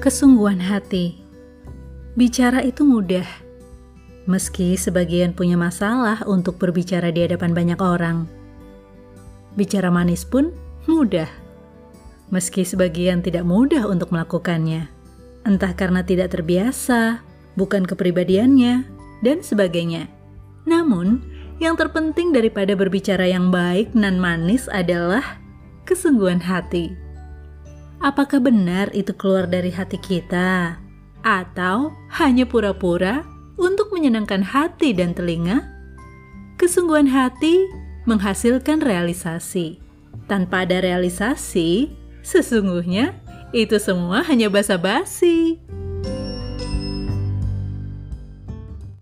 Kesungguhan hati. Bicara itu mudah. Meski sebagian punya masalah untuk berbicara di hadapan banyak orang. Bicara manis pun mudah. Meski sebagian tidak mudah untuk melakukannya. Entah karena tidak terbiasa, bukan kepribadiannya, dan sebagainya. Namun, yang terpenting daripada berbicara yang baik dan manis adalah kesungguhan hati. Apakah benar itu keluar dari hati kita, atau hanya pura-pura untuk menyenangkan hati dan telinga? Kesungguhan hati menghasilkan realisasi. Tanpa ada realisasi, sesungguhnya itu semua hanya basa-basi.